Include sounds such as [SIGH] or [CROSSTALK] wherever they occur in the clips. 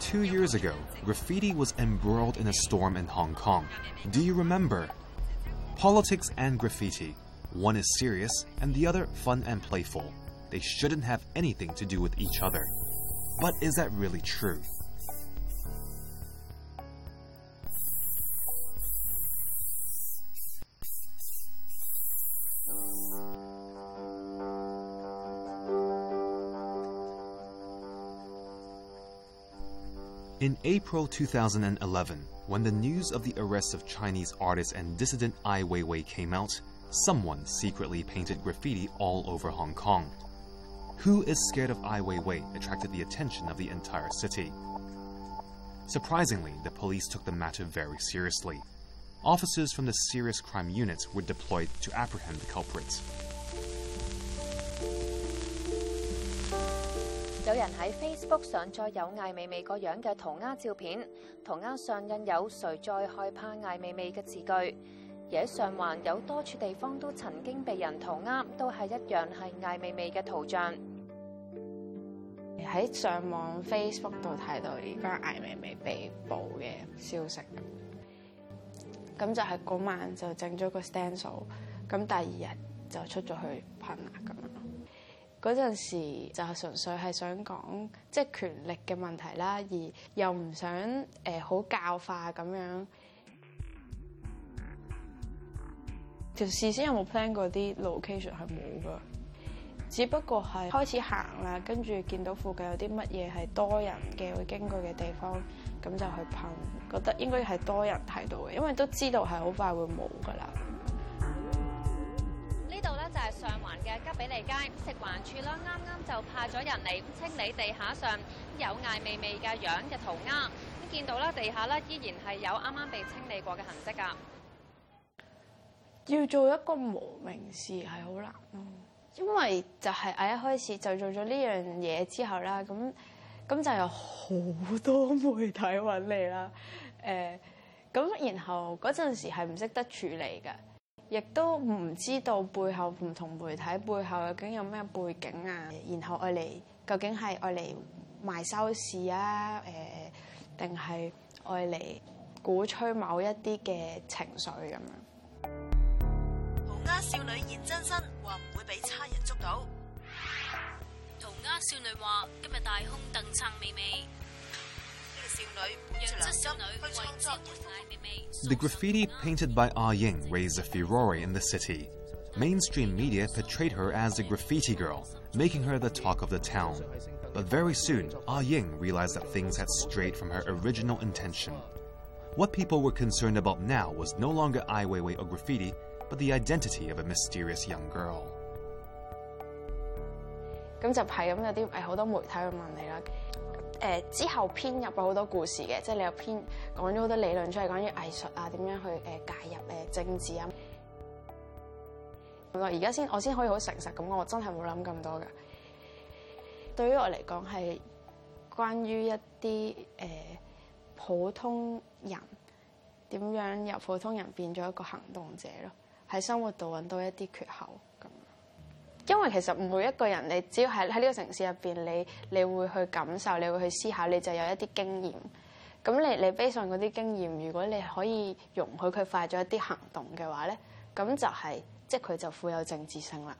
Two years ago, graffiti was embroiled in a storm in Hong Kong. Do you remember? Politics and graffiti. One is serious and the other fun and playful. They shouldn't have anything to do with each other. But is that really true? In April 2011, when the news of the arrest of Chinese artist and dissident Ai Weiwei came out, someone secretly painted graffiti all over Hong Kong. Who is Scared of Ai Weiwei attracted the attention of the entire city. Surprisingly, the police took the matter very seriously. Officers from the Serious Crime Unit were deployed to apprehend the culprits. 有人喺 Facebook 上载有艾美美个样嘅涂鸦照片，涂鸦上印有“谁再害怕艾美美”嘅字句，而喺上环有多处地方都曾经被人涂鸦，都系一样系艾美美嘅图像。喺上网 Facebook 度睇到而家艾美美被捕嘅消息，咁就系嗰晚就整咗个 Stencil，咁第二日就出咗去喷咁。嗰陣時就係純粹係想講即係權力嘅問題啦，而又唔想誒好教化咁樣。其實事先有冇 plan 過啲 location 係冇㗎，只不過係開始行啦，跟住見到附近有啲乜嘢係多人嘅會經過嘅地方，咁就去噴，覺得應該係多人睇到嘅，因為都知道係好快會冇㗎啦。嘅吉比利街食环处啦，啱啱就派咗人嚟清理地下上有艾味味嘅样嘅涂鸦，咁见到啦，地下咧依然系有啱啱被清理过嘅痕迹噶。要做一个无名氏系好难咯，因为就系我一开始就做咗呢样嘢之后啦，咁咁就有好多媒体揾你啦，诶，咁然后嗰阵时系唔识得处理嘅。亦都唔知道背後唔同媒體背後究竟有咩背景啊？然後愛嚟究竟係愛嚟賣收視啊？誒，定係愛嚟鼓吹某一啲嘅情緒咁樣。童家少女現真身，話唔會俾差人捉到。童家少女話：今日大胸凳撐美美。The graffiti painted by Ah Ying raised a furor in the city. Mainstream media portrayed her as the graffiti girl, making her the talk of the town. But very soon, Ah Ying realized that things had strayed from her original intention. What people were concerned about now was no longer Ai Weiwei or graffiti, but the identity of a mysterious young girl. 咁就係咁有啲誒好多媒體去問你啦。誒之後編入咗好多故事嘅，即係你又編講咗好多理論出嚟，關於藝術啊，點樣去誒介入誒政治啊。咁我而家先，我先可以好誠實咁，我真係冇諗咁多噶。對於我嚟講係關於一啲誒普通人點樣由普通人變咗一個行動者咯，喺生活度揾到一啲缺口。因為其實每一個人，你只要喺喺呢個城市入邊，你你會去感受，你會去思考，你就有一啲經驗。咁你你悲信嗰啲經驗，如果你可以容許佢快咗一啲行動嘅話咧，咁就係即係佢就富有政治性啦。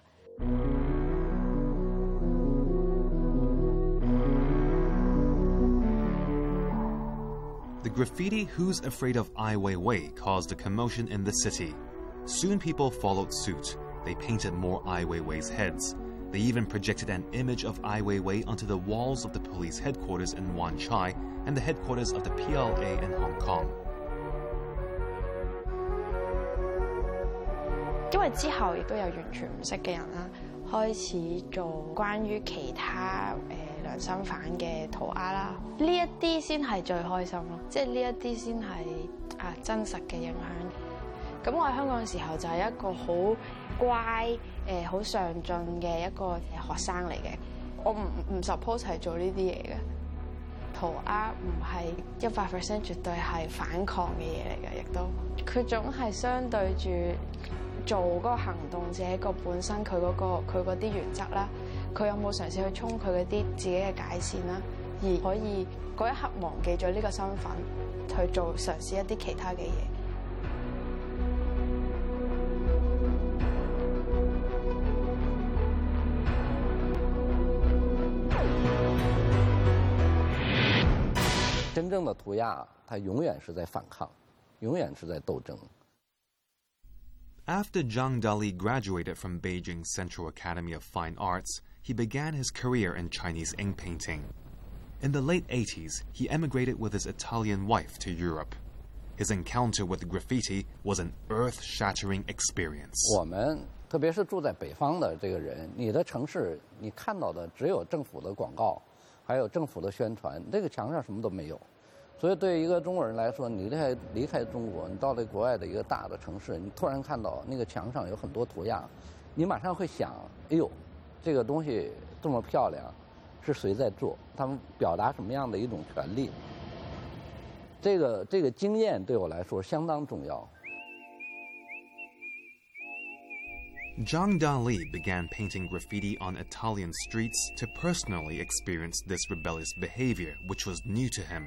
The graffiti Who's Afraid of Iwayway caused a commotion in the city. Soon people followed suit. They painted more Ai Weiwei's heads. They even projected an image of Ai Weiwei onto the walls of the police headquarters in Wan Chai and the headquarters of the PLA in Hong Kong. 因為之後亦都有完全唔識嘅人啦，開始做關於其他誒、呃、良心犯嘅塗鴉啦，呢一啲先係最開心咯，即係呢一啲先係啊真實嘅影響。咁我喺香港嘅時候就係一個好乖誒好上進嘅一個學生嚟嘅，我唔唔 s u p p o s e 係做呢啲嘢嘅，涂鸦唔係一百 percent 絕對係反抗嘅嘢嚟嘅，亦都佢總係相對住做嗰個行動者個本身佢嗰個佢嗰啲原則啦，佢有冇嘗試去冲佢嗰啲自己嘅界線啦，而可以嗰一刻忘記咗呢個身份去做嘗試一啲其他嘅嘢。After Zhang Dali graduated from Beijing Central Academy of Fine Arts, he began his career in Chinese ink painting. In the late 80s, he emigrated with his Italian wife to Europe. His encounter with graffiti was an earth-shattering experience. 我们特别是住在北方的这个人，你的城市你看到的只有政府的广告，还有政府的宣传，那个墙上什么都没有。所以，对于一个中国人来说，你离开离开中国，你到了国外的一个大的城市，你突然看到那个墙上有很多图样，你马上会想：哎呦，这个东西这么漂亮，是谁在做？他们表达什么样的一种权利？这个这个经验对我来说相当重要。Zhang d a l i began painting graffiti on Italian streets to personally experience this rebellious behavior, which was new to him.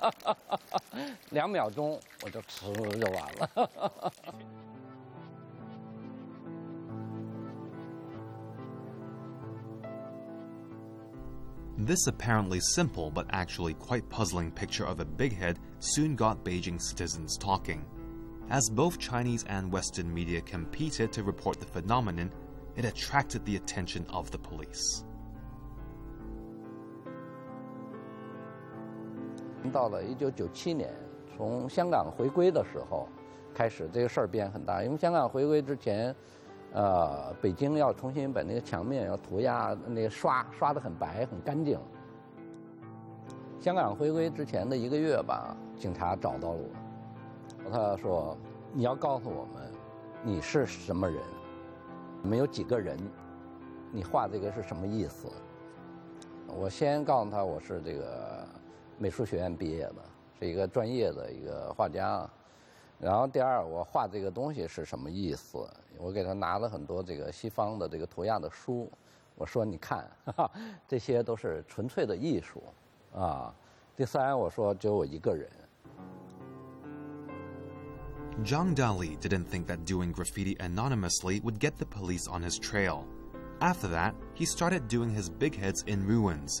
[LAUGHS] 两秒钟我就吃就完了。This [LAUGHS] apparently simple but actually quite puzzling picture of a big head soon got Beijing citizens talking. As both Chinese and Western media competed to report the phenomenon, it attracted the attention of the police. 到了一九九七年，从香港回归的时候，开始这个事儿变很大，因为香港回归之前，呃，北京要重新把那个墙面要涂鸦，那个刷刷的很白很干净。香港回归之前的一个月吧，警察找到了我，他说：“你要告诉我们，你是什么人？没们有几个人？你画这个是什么意思？”我先告诉他我是这个。美术学院毕业的，是一个专业的一个画家。然后第二，我画这个东西是什么意思？我给他拿了很多这个西方的这个图样的书，我说你看，这些都是纯粹的艺术，啊。第三，我说只有我一个人。j 张 l 利 didn't think that doing graffiti anonymously would get the police on his trail. After that, he started doing his big heads in ruins.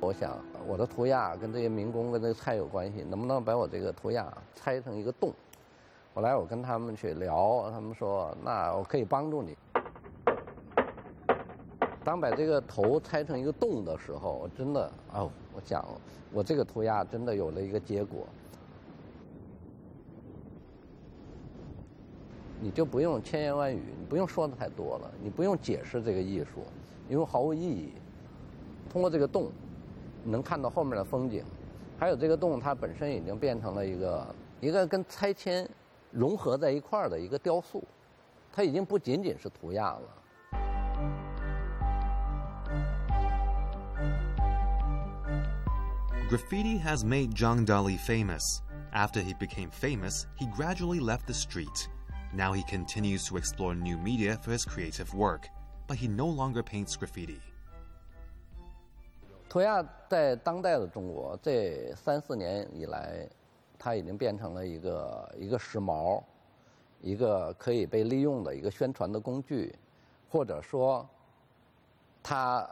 我想我的涂鸦跟这些民工跟这个菜有关系，能不能把我这个涂鸦拆成一个洞？后来我跟他们去聊，他们说：“那我可以帮助你。”当把这个头拆成一个洞的时候，我真的哦，我想我这个涂鸦真的有了一个结果。你就不用千言万语，你不用说的太多了，你不用解释这个艺术，因为毫无意义。通过这个洞。Graffiti has made Zhang Dali famous. After he became famous, he gradually left the street. Now he continues to explore new media for his creative work, but he no longer paints graffiti. 涂鸦在当代的中国这三四年以来，它已经变成了一个一个时髦，一个可以被利用的一个宣传的工具，或者说，它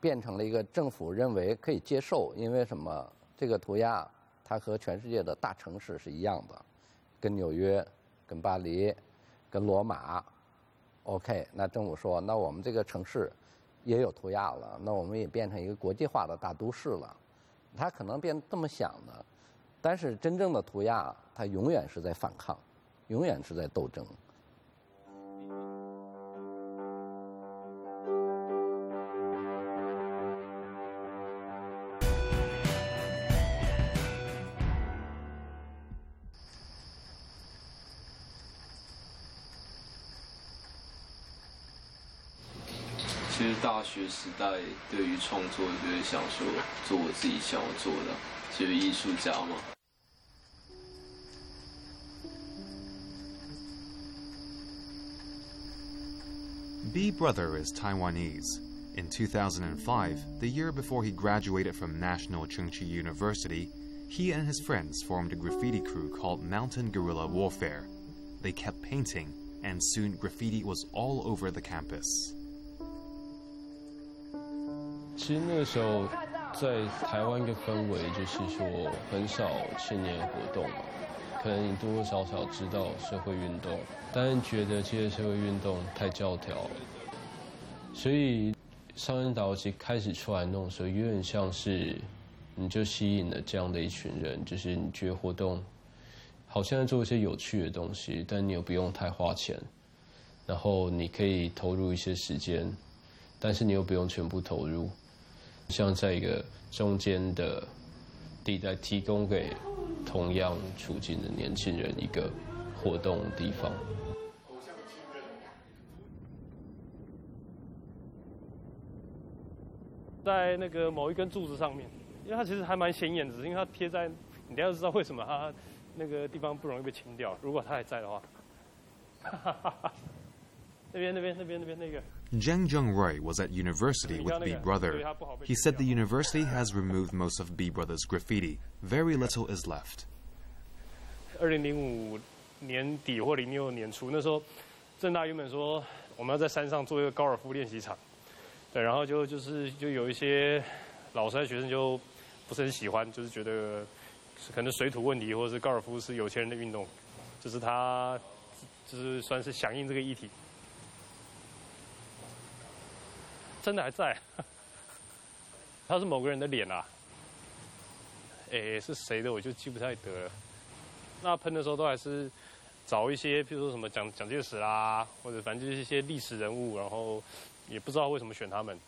变成了一个政府认为可以接受。因为什么？这个涂鸦它和全世界的大城市是一样的，跟纽约、跟巴黎、跟罗马，OK。那政府说，那我们这个城市。也有涂鸦了，那我们也变成一个国际化的大都市了。他可能变这么想的，但是真正的涂鸦，他永远是在反抗，永远是在斗争。B Brother is Taiwanese. In 2005, the year before he graduated from National Chungchi University, he and his friends formed a graffiti crew called Mountain Guerrilla Warfare. They kept painting, and soon graffiti was all over the campus. 其实那个时候，在台湾一个氛围就是说，很少青年活动，可能你多多少少知道社会运动，但是觉得这些社会运动太教条，了，所以上音导实开始出来弄的时候，有点像是，你就吸引了这样的一群人，就是你觉得活动，好像做一些有趣的东西，但你又不用太花钱，然后你可以投入一些时间，但是你又不用全部投入。像在一个中间的地带，提供给同样处境的年轻人一个活动地方。在那个某一根柱子上面，因为它其实还蛮显眼的，因为它贴在，你要知道为什么它那个地方不容易被清掉？如果它还在的话，哈哈哈哈！那边，那边，那边，那边那个。Zhang Zhengrui was at university with B Brother. He said the university has removed most of B Brother's graffiti. Very little is left. 2005年底或06年初那时候，正大原本说我们要在山上做一个高尔夫练习场，对，然后就就是就有一些老师和学生就不是很喜欢，就是觉得可能水土问题，或者是高尔夫是有钱人的运动，就是他就是算是响应这个议题。真的还在，[LAUGHS] 他是某个人的脸啊，诶，是谁的我就记不太得了。那喷的时候都还是找一些，比如说什么蒋蒋介石啦，或者反正就是一些历史人物，然后也不知道为什么选他们。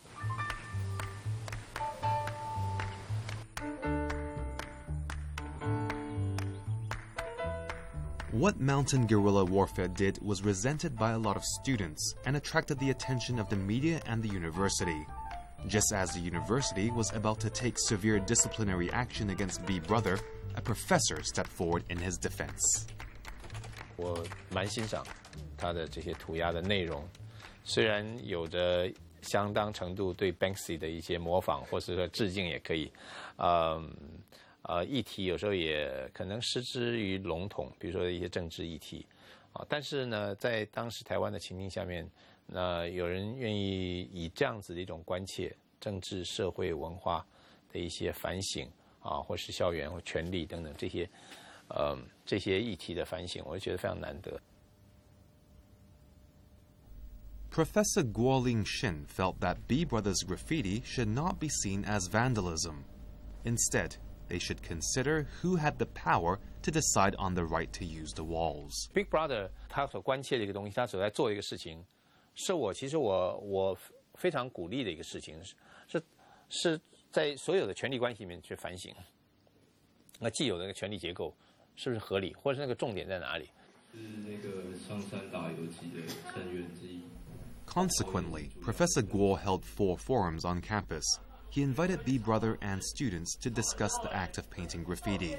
What mountain guerrilla warfare did was resented by a lot of students and attracted the attention of the media and the university. Just as the university was about to take severe disciplinary action against B Brother, a professor stepped forward in his defense. 我蛮欣赏他的这些涂鸦的内容，虽然有着相当程度对 Banksy 的一些模仿，或是说致敬也可以，嗯、呃。呃，议题有时候也可能失之于笼统，比如说一些政治议题，啊，但是呢，在当时台湾的情境下面，那有人愿意以这样子的一种关切，政治、社会、文化的一些反省，啊，或是校园或权利等等这些，呃，这些议题的反省，我就觉得非常难得。Professor Guo Ling s h i n felt that B brothers graffiti should not be seen as vandalism. Instead. they should consider who had the power to decide on the right to use the walls. Big Brother 它所关切的一个东西，它所在做一个事情，是我其实我我非常鼓励的一个事情，是是在所有的权力关系里面去反省，那既有的那个权力结构是不是合理，或者是那个重点在哪里？是那个上山打游击的成员之一。Consequently, Professor Guo held four forums on campus he invited B brother and students to discuss the act of painting graffiti.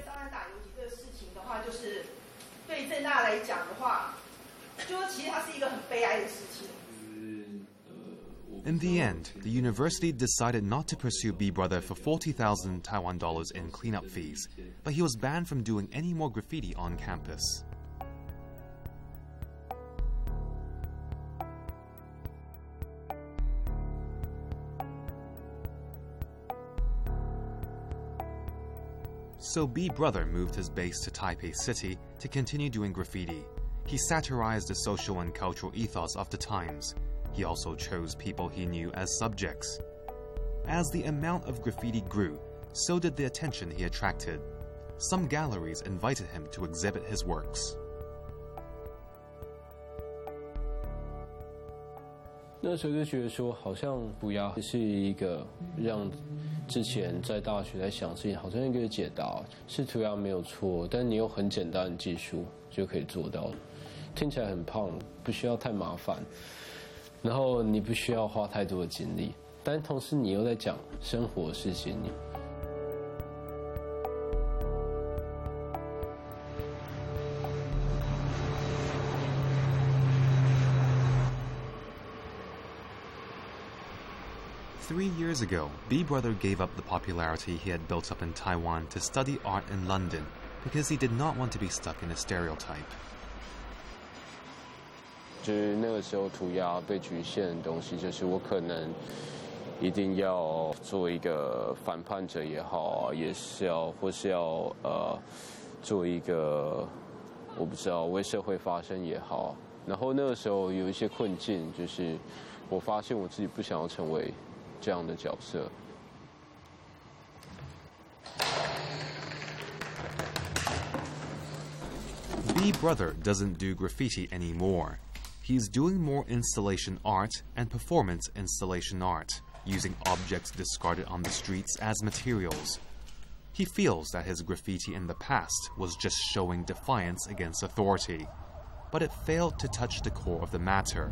In the end, the university decided not to pursue B Brother for 40,000 Taiwan dollars in cleanup fees, but he was banned from doing any more graffiti on campus. So B Brother moved his base to Taipei City to continue doing graffiti. He satirized the social and cultural ethos of the times. He also chose people he knew as subjects. As the amount of graffiti grew, so did the attention he attracted. Some galleries invited him to exhibit his works. 那时候就觉得说，好像涂鸦是一个让之前在大学在想事情，好像一个解答。是涂鸦没有错，但你用很简单的技术就可以做到，听起来很胖，不需要太麻烦，然后你不需要花太多的精力，但同时你又在讲生活事情。Three years ago, B Brother gave up the popularity he had built up in Taiwan to study art in London because he did not want to be stuck in a stereotype. 就是那个时候，涂鸦被局限的东西，就是我可能一定要做一个反叛者也好，也是要或是要呃做一个我不知道为社会发声也好。然后那个时候有一些困境，就是我发现我自己不想要成为这样的角色。B Brother doesn't do graffiti anymore. He's doing more installation art and performance installation art, using objects discarded on the streets as materials. He feels that his graffiti in the past was just showing defiance against authority, but it failed to touch the core of the matter,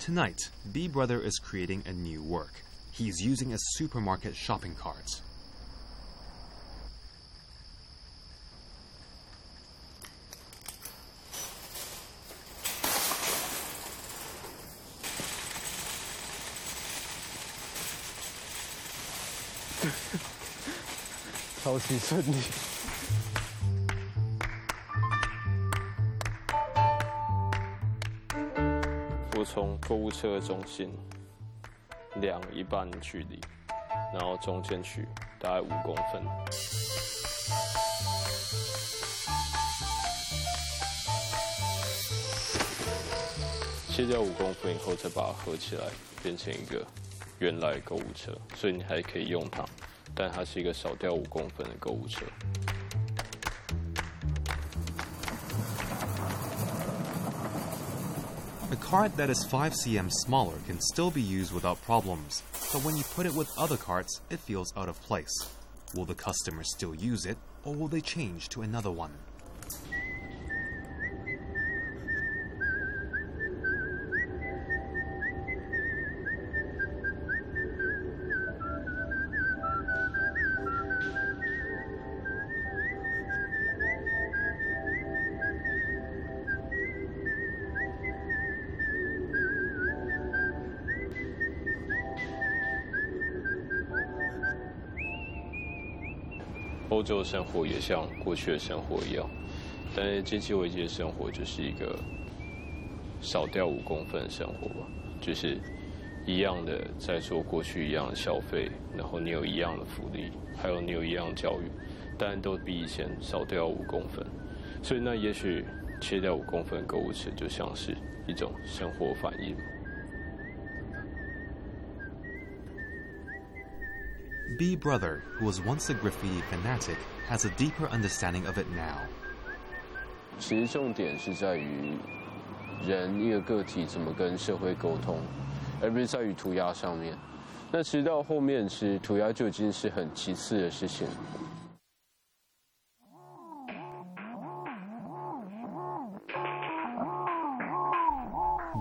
Tonight, B Brother is creating a new work. He's using a supermarket shopping cart. Haus wie 从购物车中心量一半距离，然后中间取大概五公分，切掉五公分以后再把它合起来，变成一个原来购物车，所以你还可以用它，但它是一个少掉五公分的购物车。A cart that is 5 cm smaller can still be used without problems, but when you put it with other carts, it feels out of place. Will the customer still use it, or will they change to another one? 欧洲的生活也像过去的生活一样，但是经济危机的生活就是一个少掉五公分的生活吧，就是一样的在做过去一样的消费，然后你有一样的福利，还有你有一样的教育，但都比以前少掉五公分，所以那也许切掉五公分购物车就像是一种生活反应。B brother, who was once a graffiti fanatic, has a deeper understanding of it now.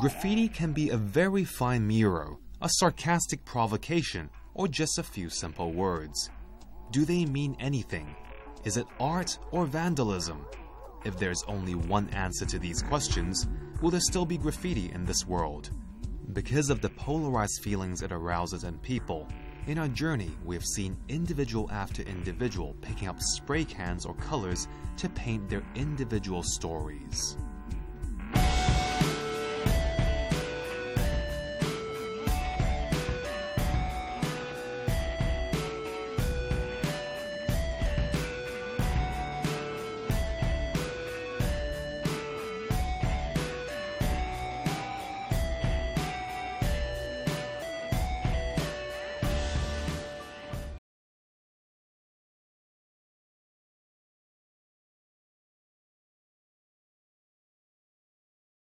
Graffiti can be a very fine mirror, a sarcastic provocation, or just a few simple words? Do they mean anything? Is it art or vandalism? If there's only one answer to these questions, will there still be graffiti in this world? Because of the polarized feelings it arouses in people, in our journey, we have seen individual after individual picking up spray cans or colors to paint their individual stories.